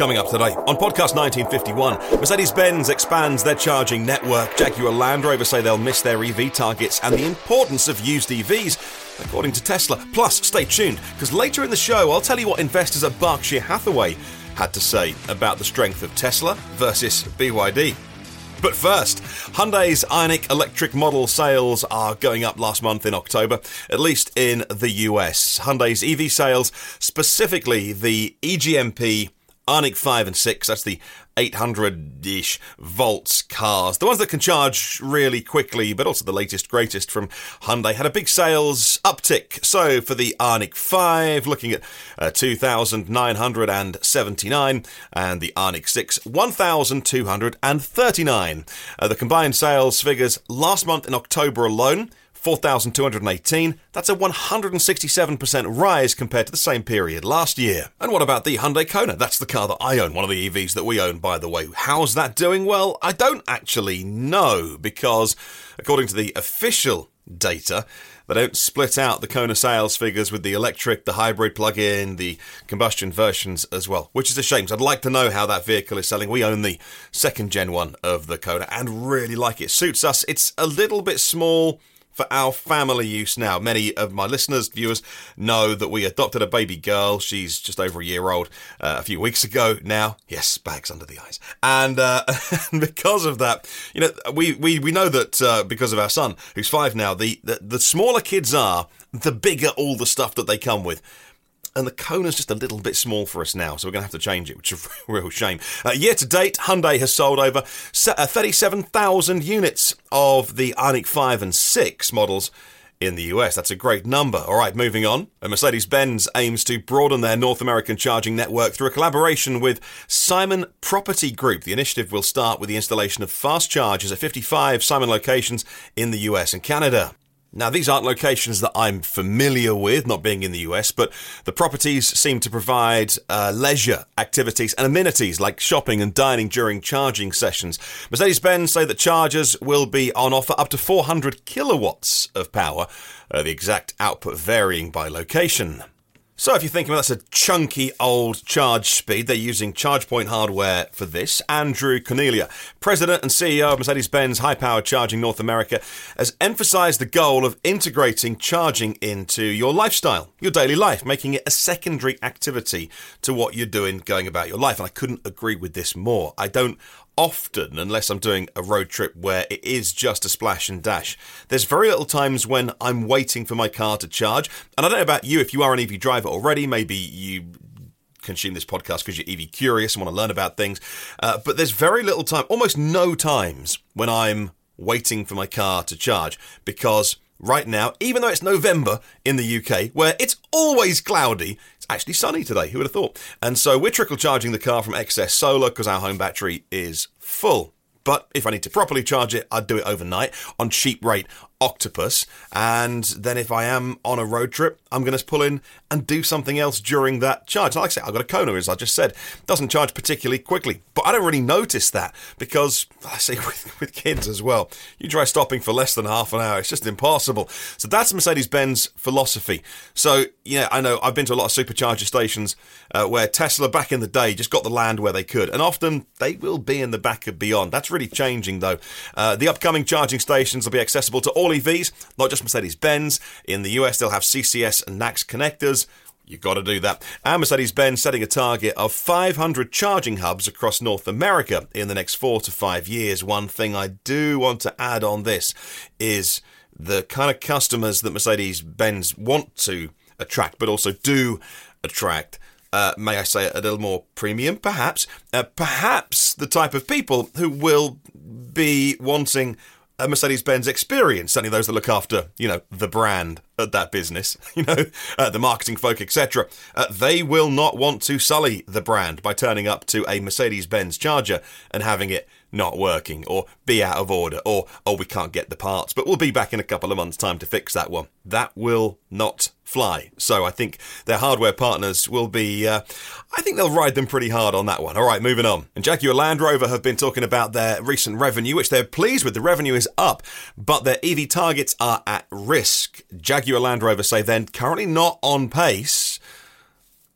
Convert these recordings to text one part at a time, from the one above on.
Coming up today on podcast 1951, Mercedes Benz expands their charging network. Jaguar Land Rover say they'll miss their EV targets and the importance of used EVs, according to Tesla. Plus, stay tuned, because later in the show, I'll tell you what investors at Berkshire Hathaway had to say about the strength of Tesla versus BYD. But first, Hyundai's Ioniq electric model sales are going up last month in October, at least in the US. Hyundai's EV sales, specifically the EGMP Ioniq 5 and 6, that's the 800 ish volts cars. The ones that can charge really quickly, but also the latest, greatest from Hyundai, had a big sales uptick. So for the Ioniq 5, looking at uh, 2,979, and the Ioniq 6, 1,239. Uh, the combined sales figures last month in October alone 4,218. That's a 167% rise compared to the same period last year. And what about the Hyundai Kona? That's the car that I own, one of the EVs that we own, by the way. How's that doing? Well, I don't actually know because, according to the official data, they don't split out the Kona sales figures with the electric, the hybrid plug-in, the combustion versions as well, which is a shame. So I'd like to know how that vehicle is selling. We own the second gen one of the Kona and really like it. Suits us. It's a little bit small for our family use now. Many of my listeners, viewers, know that we adopted a baby girl. She's just over a year old uh, a few weeks ago now. Yes, bags under the eyes. And, uh, because of that, you know, we, we, we know that uh, because of our son, who's five now, the, the, the smaller kids are, the bigger all the stuff that they come with and the Kona's just a little bit small for us now, so we're going to have to change it, which is a real shame. Uh, year to date, Hyundai has sold over uh, 37,000 units of the Ioniq 5 and 6 models in the US. That's a great number. All right, moving on. Mercedes Benz aims to broaden their North American charging network through a collaboration with Simon Property Group. The initiative will start with the installation of fast chargers at 55 Simon locations in the US and Canada. Now, these aren't locations that I'm familiar with, not being in the US, but the properties seem to provide uh, leisure activities and amenities like shopping and dining during charging sessions. Mercedes Benz say that chargers will be on offer up to 400 kilowatts of power, uh, the exact output varying by location. So if you're thinking well, that's a chunky old charge speed, they're using ChargePoint hardware for this. Andrew Cornelia, president and CEO of Mercedes-Benz High Power Charging North America, has emphasized the goal of integrating charging into your lifestyle, your daily life, making it a secondary activity to what you're doing going about your life. And I couldn't agree with this more. I don't often, unless I'm doing a road trip where it is just a splash and dash. There's very little times when I'm waiting for my car to charge. And I don't know about you, if you are an EV driver already, maybe you consume this podcast because you're EV curious and want to learn about things. Uh, but there's very little time, almost no times, when I'm waiting for my car to charge because right now, even though it's November in the UK, where it's always cloudy, It's actually sunny today. Who would have thought? And so we're trickle charging the car from excess solar because our home battery is full. But if I need to properly charge it, I'd do it overnight on cheap rate octopus. And then if I am on a road trip, I'm going to pull in and do something else during that charge. Like I say, I've got a Kona, as I just said, doesn't charge particularly quickly, but I don't really notice that because I see with, with kids as well, you try stopping for less than half an hour, it's just impossible. So that's Mercedes Benz philosophy. So, yeah, I know I've been to a lot of supercharger stations uh, where Tesla back in the day just got the land where they could, and often they will be in the back of beyond. That's really changing though. Uh, the upcoming charging stations will be accessible to all all EVs, not just Mercedes Benz. In the US, they'll have CCS and NACS connectors. You've got to do that. And Mercedes Benz setting a target of 500 charging hubs across North America in the next four to five years. One thing I do want to add on this is the kind of customers that Mercedes Benz want to attract, but also do attract. Uh, may I say, a little more premium, perhaps. Uh, perhaps the type of people who will be wanting a Mercedes Benz experience, certainly those that look after, you know, the brand at that business, you know, uh, the marketing folk, etc. Uh, they will not want to sully the brand by turning up to a Mercedes Benz charger and having it not working or be out of order or, oh, we can't get the parts, but we'll be back in a couple of months' time to fix that one. That will not fly. So I think their hardware partners will be, uh, I think they'll ride them pretty hard on that one. All right, moving on. And Jaguar Land Rover have been talking about their recent revenue, which they're pleased with. The revenue is up, but their EV targets are at risk. Jaguar Land Rover say they're currently not on pace,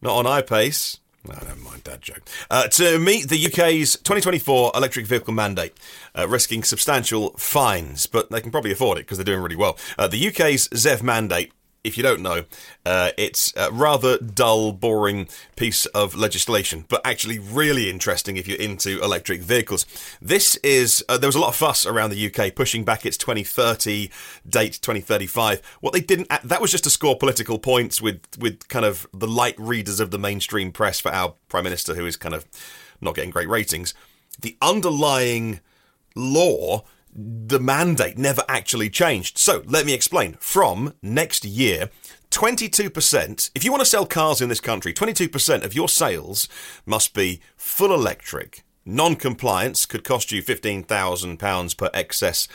not on iPace Oh, never mind, dad joke. Uh, to meet the UK's 2024 electric vehicle mandate, uh, risking substantial fines, but they can probably afford it because they're doing really well. Uh, the UK's ZEV mandate if you don't know, uh, it's a rather dull, boring piece of legislation, but actually really interesting if you're into electric vehicles. This is, uh, there was a lot of fuss around the UK pushing back its 2030 date, 2035. What they didn't, that was just to score political points with, with kind of the light readers of the mainstream press for our Prime Minister, who is kind of not getting great ratings. The underlying law the mandate never actually changed. So let me explain. From next year, 22%, if you want to sell cars in this country, 22% of your sales must be full electric. Non compliance could cost you £15,000 per excess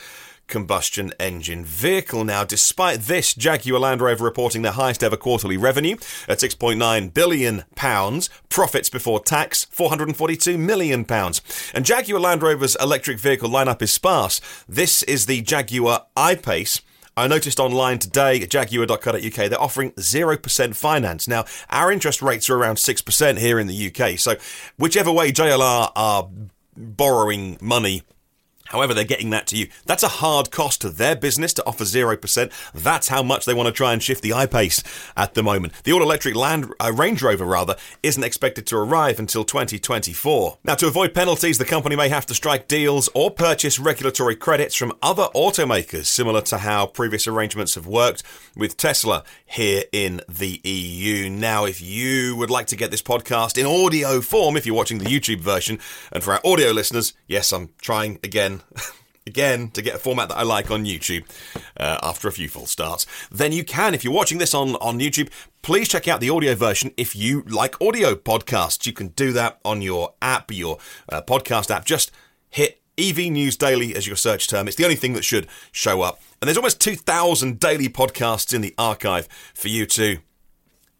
combustion engine vehicle. Now, despite this, Jaguar Land Rover reporting their highest ever quarterly revenue at 6.9 billion pounds, profits before tax 442 million pounds. And Jaguar Land Rover's electric vehicle lineup is sparse. This is the Jaguar I-Pace. I noticed online today at jaguar.co.uk they're offering 0% finance. Now, our interest rates are around 6% here in the UK. So, whichever way JLR are borrowing money However, they're getting that to you. That's a hard cost to their business to offer 0%. That's how much they want to try and shift the I-Pace at the moment. The all-electric Land uh, Range Rover, rather, isn't expected to arrive until 2024. Now, to avoid penalties, the company may have to strike deals or purchase regulatory credits from other automakers, similar to how previous arrangements have worked with Tesla here in the EU. Now, if you would like to get this podcast in audio form, if you're watching the YouTube version, and for our audio listeners, yes, I'm trying again again to get a format that I like on YouTube uh, after a few false starts, then you can. If you're watching this on, on YouTube, please check out the audio version if you like audio podcasts. You can do that on your app, your uh, podcast app. Just hit EV News Daily as your search term. It's the only thing that should show up. And there's almost 2,000 daily podcasts in the archive for you to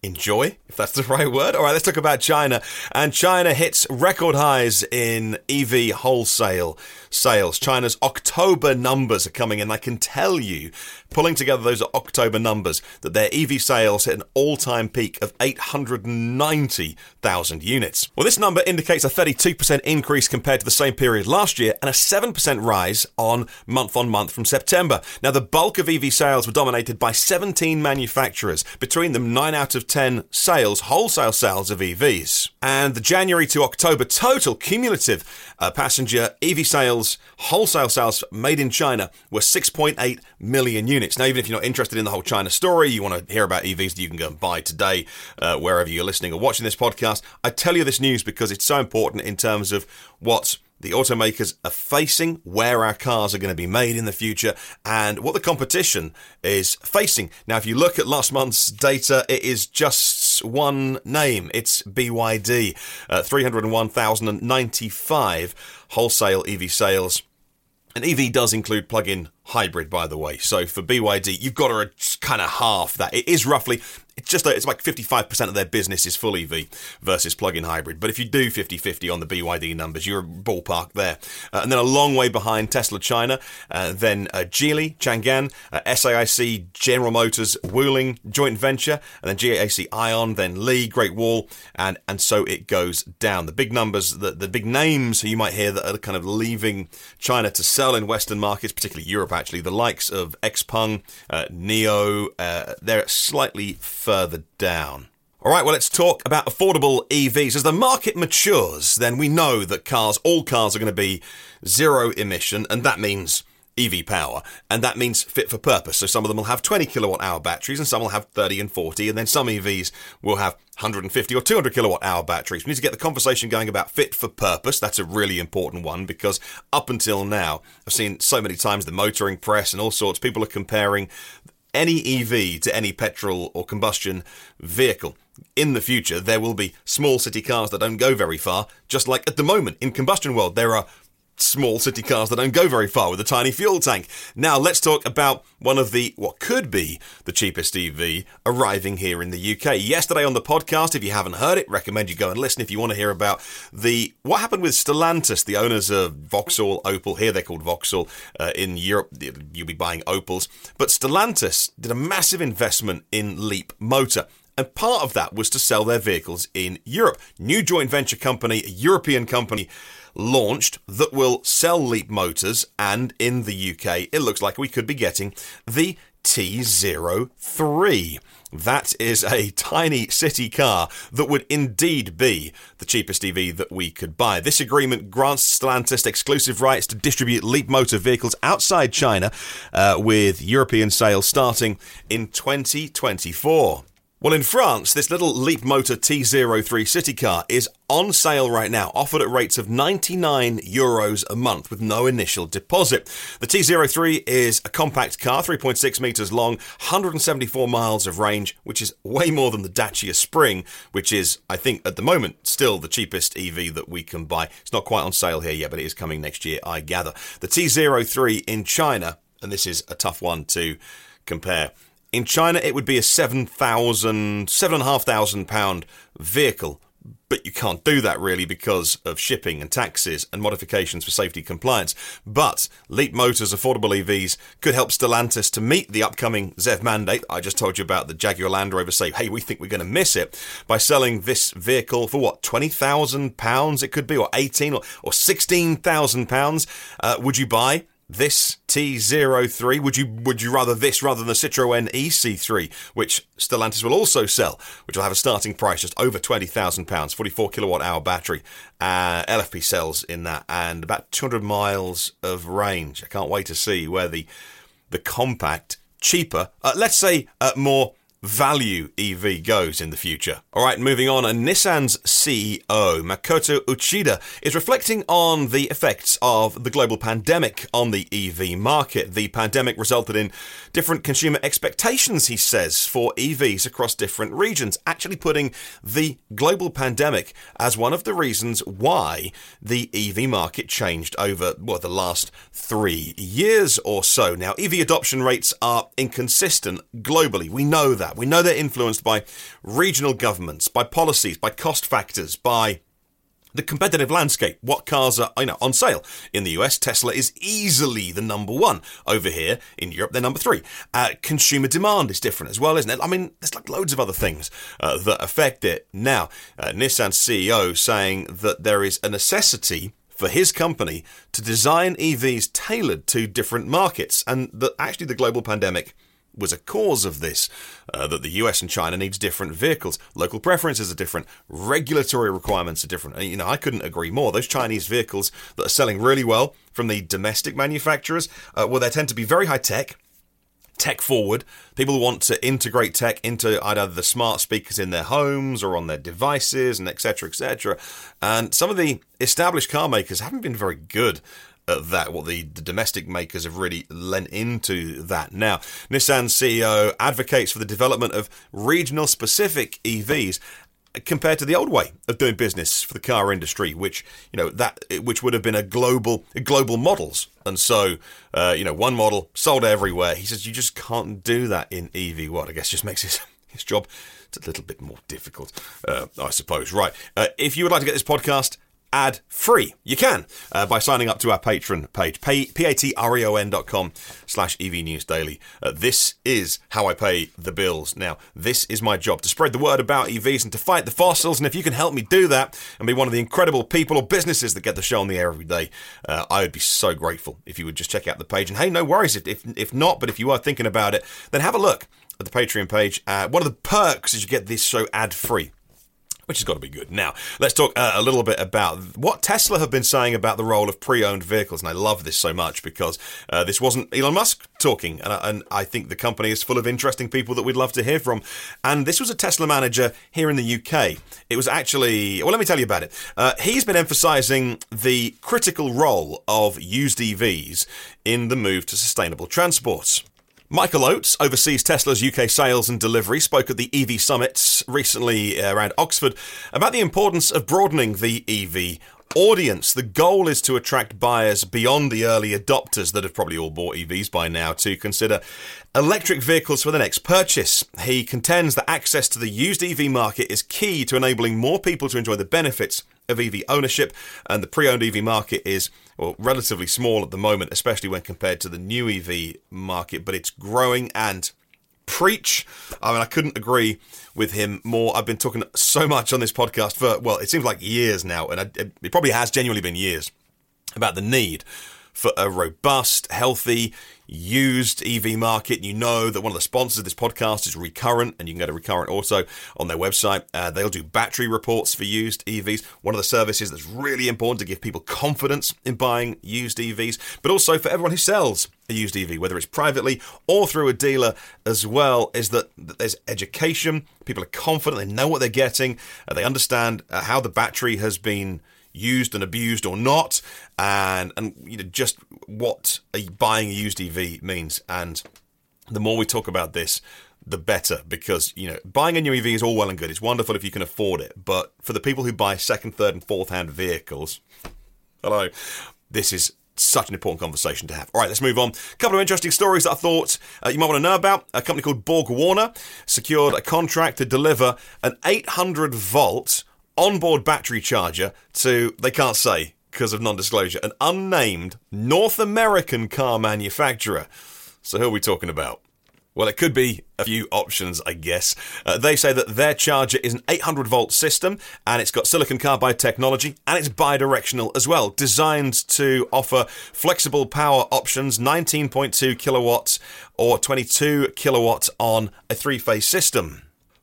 enjoy, if that's the right word. All right, let's talk about China. And China hits record highs in EV wholesale sales. China's October numbers are coming in. I can tell you, pulling together those October numbers, that their EV sales hit an all time peak of 890,000 units. Well, this number indicates a 32% increase compared to the same period last year and a 7% rise on month on month from September. Now, the bulk of EV sales were dominated by 17 manufacturers, between them 9 out of 10 sales, wholesale sales of EVs. And the January to October total cumulative uh, passenger EV sales, wholesale sales made in China were 6.8 million units. Now, even if you're not interested in the whole China story, you want to hear about EVs that you can go and buy today, uh, wherever you're listening or watching this podcast, I tell you this news because it's so important in terms of what the automakers are facing, where our cars are going to be made in the future, and what the competition is facing. Now, if you look at last month's data, it is just one name. It's BYD, uh, 301,095 wholesale EV sales. And EV does include plug-in hybrid, by the way. So for BYD, you've got to kind of half that. It is roughly it's just it's like 55% of their business is full EV versus plug-in hybrid. But if you do 50-50 on the BYD numbers, you're ballpark there. Uh, and then a long way behind Tesla China, uh, then uh, Geely, Changan, uh, SAIC, General Motors, Wuling joint venture, and then GAC Aion, then Li, Great Wall, and and so it goes down. The big numbers, the, the big names you might hear that are kind of leaving China to sell in Western markets, particularly Europe actually, the likes of Xpeng, uh, NIO, uh, they're slightly further down. All right, well, let's talk about affordable EVs. As the market matures, then we know that cars, all cars are going to be zero emission, and that means EV power, and that means fit for purpose. So some of them will have 20 kilowatt hour batteries, and some will have 30 and 40, and then some EVs will have 150 or 200 kilowatt hour batteries. We need to get the conversation going about fit for purpose. That's a really important one because up until now, I've seen so many times the motoring press and all sorts, people are comparing any EV to any petrol or combustion vehicle. In the future, there will be small city cars that don't go very far, just like at the moment in combustion world, there are small city cars that don't go very far with a tiny fuel tank. Now let's talk about one of the what could be the cheapest EV arriving here in the UK. Yesterday on the podcast, if you haven't heard it, recommend you go and listen if you want to hear about the what happened with Stellantis, the owners of Vauxhall, Opel. Here they're called Vauxhall. Uh, in Europe, you'll be buying Opels, but Stellantis did a massive investment in Leap Motor. And part of that was to sell their vehicles in Europe. New joint venture company, a European company, launched that will sell Leap Motors, and in the UK, it looks like we could be getting the T03. That is a tiny city car that would indeed be the cheapest EV that we could buy. This agreement grants Stellantis exclusive rights to distribute Leap Motor vehicles outside China, uh, with European sales starting in 2024. Well, in France, this little Leap Motor T03 city car is on sale right now, offered at rates of 99 euros a month with no initial deposit. The T03 is a compact car, 3.6 meters long, 174 miles of range, which is way more than the Dacia Spring, which is, I think, at the moment, still the cheapest EV that we can buy. It's not quite on sale here yet, but it is coming next year, I gather. The T03 in China, and this is a tough one to compare in China, it would be a 7,000, 7,500 pound vehicle. But you can't do that really because of shipping and taxes and modifications for safety compliance. But Leap Motors affordable EVs could help Stellantis to meet the upcoming ZEV mandate. I just told you about the Jaguar Land Rover say, hey, we think we're going to miss it by selling this vehicle for what, £20,000 it could be, or 18 or, or £16,000. Uh, would you buy this T03? Would you would you rather this rather than the Citroën EC3, which Stellantis will also sell, which will have a starting price just over twenty thousand pounds, forty four kilowatt hour battery, uh, LFP cells in that, and about two hundred miles of range. I can't wait to see where the the compact, cheaper, uh, let's say uh, more value EV goes in the future. All right, moving on. Nissan's CEO, Makoto Uchida, is reflecting on the effects of the global pandemic on the EV market. The pandemic resulted in different consumer expectations, he says, for EVs across different regions, actually putting the global pandemic as one of the reasons why the EV market changed over well, the last three years or so. Now, EV adoption rates are inconsistent globally. We know that that. We know they're influenced by regional governments, by policies, by cost factors, by the competitive landscape, what cars are you know, on sale. In the US, Tesla is easily the number one. Over here in Europe, they're number three. Uh, consumer demand is different as well, isn't it? I mean, there's like loads of other things uh, that affect it. Now, uh, Nissan's CEO saying that there is a necessity for his company to design EVs tailored to different markets, and that actually the global pandemic was a cause of this. Uh, that the US and China needs different vehicles. Local preferences are different. Regulatory requirements are different. You know, I couldn't agree more. Those Chinese vehicles that are selling really well from the domestic manufacturers, uh, well, they tend to be very high tech. Tech forward. People want to integrate tech into either the smart speakers in their homes or on their devices and etc. etc. And some of the established car makers haven't been very good that. What the, the domestic makers have really lent into that. Now, Nissan CEO advocates for the development of regional specific EVs compared to the old way of doing business for the car industry, which you know that which would have been a global global models, and so uh, you know one model sold everywhere. He says you just can't do that in EV. What I guess just makes his his job a little bit more difficult, uh, I suppose. Right. Uh, if you would like to get this podcast ad free. You can uh, by signing up to our Patreon page, p-a-t-r-e-o-n dot com slash EV News Daily. Uh, this is how I pay the bills. Now, this is my job to spread the word about EVs and to fight the fossils. And if you can help me do that and be one of the incredible people or businesses that get the show on the air every day, uh, I would be so grateful if you would just check out the page. And hey, no worries if, if, if not, but if you are thinking about it, then have a look at the Patreon page. Uh, one of the perks is you get this show ad free which has got to be good. Now, let's talk uh, a little bit about what Tesla have been saying about the role of pre owned vehicles. And I love this so much because uh, this wasn't Elon Musk talking. And, and, I think the company is full of interesting people that we'd love to hear from. And this was a Tesla manager here in the UK. It was actually, well, let me tell you about it. Uh, he's been emphasizing the critical role of used EVs in the move to sustainable transports. Michael Oates oversees Tesla's UK sales and delivery, spoke at the EV Summit recently uh, around Oxford about the importance of broadening the EV audience. The goal is to attract buyers beyond the early adopters that have probably all bought EVs by now to consider electric vehicles for the next purchase. He contends that access to the used EV market is key to enabling more people to enjoy the benefits of EV ownership, and the pre owned EV market is well, relatively small at the moment, especially when compared to the new EV market, but it's growing and preach. I mean, I couldn't agree with him more. I've been talking so much on this podcast for, well, it seems like years now, and it probably has genuinely been years about the need for a robust, healthy, used EV market. You know that one of the sponsors of this podcast is Recurrent, and you can go to Recurrent also on their website. Uh, they'll do battery reports for used EVs, one of the services that's really important to give people confidence in buying used EVs, but also for everyone who sells a used EV, whether it's privately or through a dealer as well, is that there's education. People are confident, they know what they're getting, uh, they understand uh, how the battery has been used and abused or not, and and you know just what a, buying a used EV means. And the more we talk about this, the better because you know buying a new EV is all well and good. It's wonderful if you can afford it, but for the people who buy second, third, and fourth hand vehicles, hello, this is such an important conversation to have. All right, let's move on. A couple of interesting stories that I thought uh, you might want to know about. A company called Borg Warner secured a contract to deliver an 800 volt onboard battery charger to, they can't say because of non disclosure, an unnamed North American car manufacturer. So, who are we talking about? Well, it could be a few options, I guess. Uh, they say that their charger is an 800 volt system and it's got silicon carbide technology and it's bidirectional as well, designed to offer flexible power options 19.2 kilowatts or 22 kilowatts on a three phase system.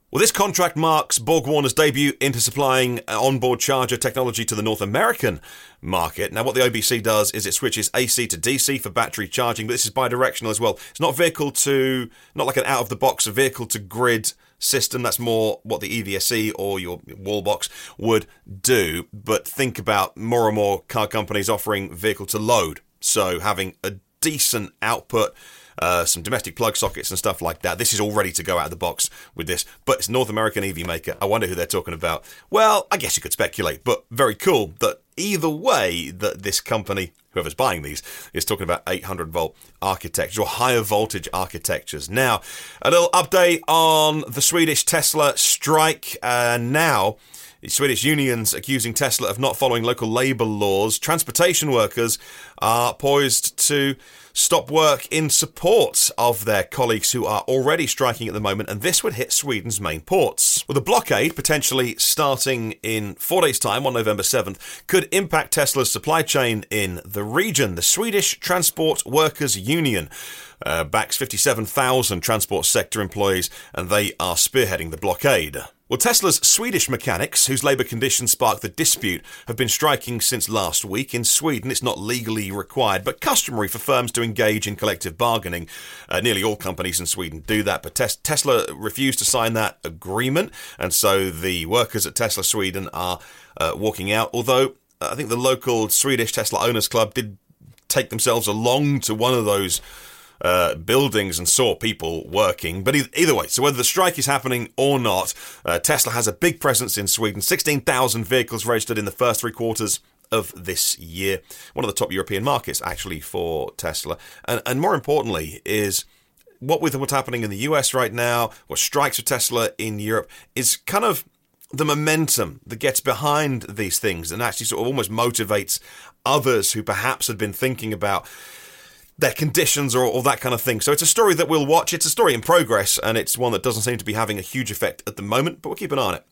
Well, this contract marks Borg Warner's debut into supplying uh, onboard charger technology to the North American market. Now, what the OBC does is it switches AC to DC for battery charging, but this is bidirectional as well. It's not vehicle to, not like an out of the box vehicle to grid system. That's more what the EVSE or your wall box would do. But think about more and more car companies offering vehicle to load. So having a decent output uh, some domestic plug sockets and stuff like that. This is all ready to go out of the box with this, but it's North American EV maker. I wonder who they're talking about. Well, I guess you could speculate, but very cool that either way that this company whoever's buying these is talking about 800 volt architecture or higher voltage architectures. Now, a little update on the Swedish Tesla strike. Uh, now, Swedish unions accusing Tesla of not following local labour laws. Transportation workers are poised to stop work in support of their colleagues who are already striking at the moment, and this would hit Sweden's main ports. With a blockade potentially starting in four days' time on November 7th, could impact Tesla's supply chain in the region. The Swedish Transport Workers Union uh, backs 57,000 transport sector employees, and they are spearheading the blockade. Well, Tesla's Swedish mechanics, whose labour conditions sparked the dispute, have been striking since last week. In Sweden, it's not legally required, but customary for firms to engage in collective bargaining. Uh, nearly all companies in Sweden do that, but Tes- Tesla refused to sign that agreement, and so the workers at Tesla Sweden are uh, walking out. Although uh, I think the local Swedish Tesla Owners Club did take themselves along to one of those uh, buildings and saw people working. But either way, so whether the strike is happening or not, uh, Tesla has a big presence in Sweden. 16,000 vehicles registered in the first three quarters of this year. One of the top European markets, actually, for Tesla. And, and more importantly, is what with what's happening in the US right now, what strikes for Tesla in Europe, is kind of the momentum that gets behind these things and actually sort of almost motivates others who perhaps had been thinking about their conditions or, or that kind of thing. So it's a story that we'll watch. It's a story in progress, and it's one that doesn't seem to be having a huge effect at the moment, but we'll keep an eye on it.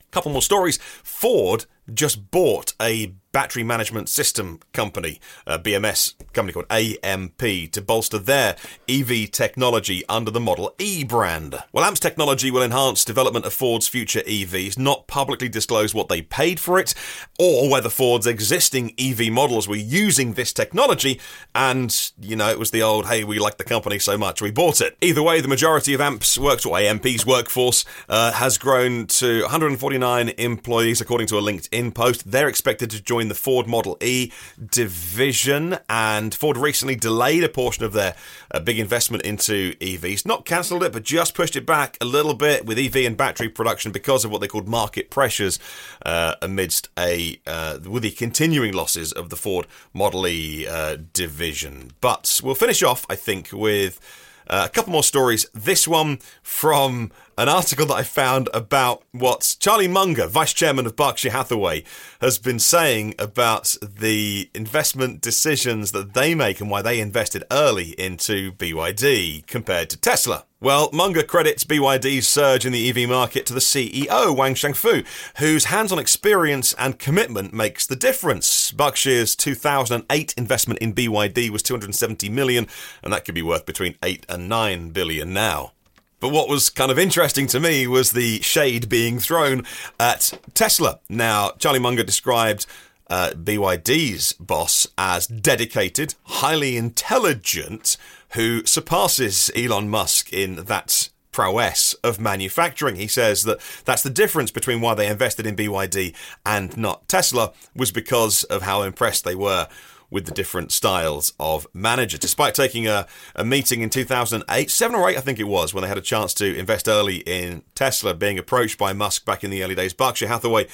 A Couple more stories. Ford just bought a battery management system company, a BMS company called AMP, to bolster their EV technology under the Model E brand. Well, AMP's technology will enhance development of Ford's future EVs, not publicly disclose what they paid for it, or whether Ford's existing EV models were using this technology, and, you know, it was the old, hey, we like the company so much, we bought it. Either way, the majority of AMP's work, or AMP's workforce, uh, has grown to 149 employees, according to a LinkedIn post. They're expected to join the Ford Model E division, and Ford recently delayed a portion of their uh, big investment into EVs. Not cancelled it, but just pushed it back a little bit with EV and battery production because of what they called market pressures uh, amidst a uh, with the continuing losses of the Ford Model E uh, division. But we'll finish off, I think, with. Uh, a couple more stories. This one from an article that I found about what Charlie Munger, vice chairman of Berkshire Hathaway, has been saying about the investment decisions that they make and why they invested early into BYD compared to Tesla. Well, Munger credits BYD's surge in the EV market to the CEO, Wang Chuanfu, whose hands on experience and commitment makes the difference. Berkshire's 2008 investment in BYD was 270 million, and that could be worth between 8 and 9 billion now. But what was kind of interesting to me was the shade being thrown at Tesla. Now, Charlie Munger described uh, BYD's boss as dedicated, highly intelligent, who surpasses Elon Musk in that prowess of manufacturing. He says that that's the difference between why they invested in BYD and not Tesla was because of how impressed they were with the different styles of manager. Despite taking a, a meeting in 2008, seven or eight, I think it was, when they had a chance to invest early in Tesla, being approached by Musk back in the early days, Berkshire Hathaway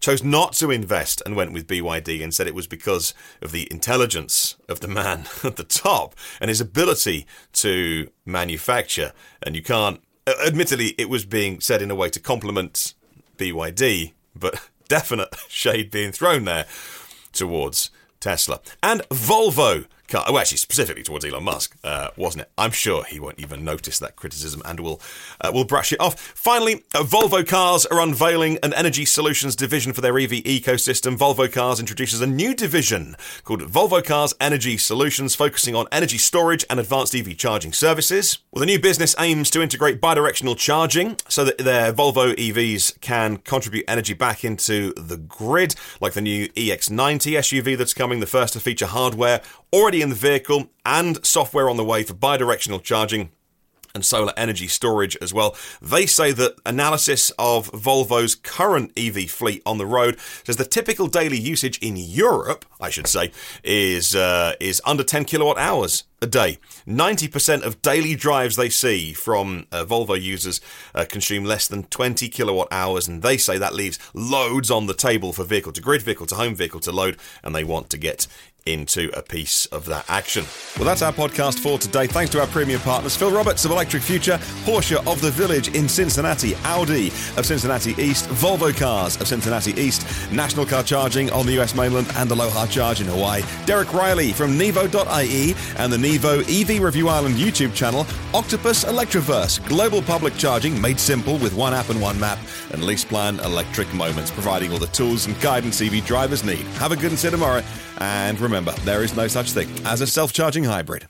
chose not to invest and went with BYD and said it was because of the intelligence of the man at the top and his ability to manufacture. And you can't, uh, admittedly, it was being said in a way to compliment BYD, but definite shade being thrown there towards Tesla. And Volvo car. Oh, actually, specifically towards Elon Musk, uh, wasn't it? I'm sure he won't even notice that criticism and will uh, will brush it off. Finally, uh, Volvo Cars are unveiling an energy solutions division for their EV ecosystem. Volvo Cars introduces a new division called Volvo Cars Energy Solutions, focusing on energy storage and advanced EV charging services. Well, the new business aims to integrate bidirectional charging so that their Volvo EVs can contribute energy back into the grid, like the new EX90 SUV that's coming, the first to feature hardware already in the vehicle and software on the way for bidirectional charging and solar energy storage as well. They say that analysis of Volvo's current EV fleet on the road says the typical daily usage in Europe, I should say, is uh, is under 10 kilowatt hours a day. 90% of daily drives they see from uh, Volvo users uh, consume less than 20 kilowatt hours, and they say that leaves loads on the table for vehicle to grid, vehicle to home, vehicle to load, and they want to get into a piece of that action. Well, that's our podcast for today. Thanks to our premium partners Phil Roberts of Electric Future, Porsche of the Village in Cincinnati, Audi of Cincinnati East, Volvo Cars of Cincinnati East, National Car Charging on the US mainland, and Aloha Charge in Hawaii. Derek Riley from Nevo.ie and the Nevo EV Review Ireland YouTube channel, Octopus Electroverse, global public charging made simple with one app and one map, and LeasePlan Electric Moments, providing all the tools and guidance EV drivers need. Have a good and see tomorrow. And remember, there is no such thing as a self charging hybrid.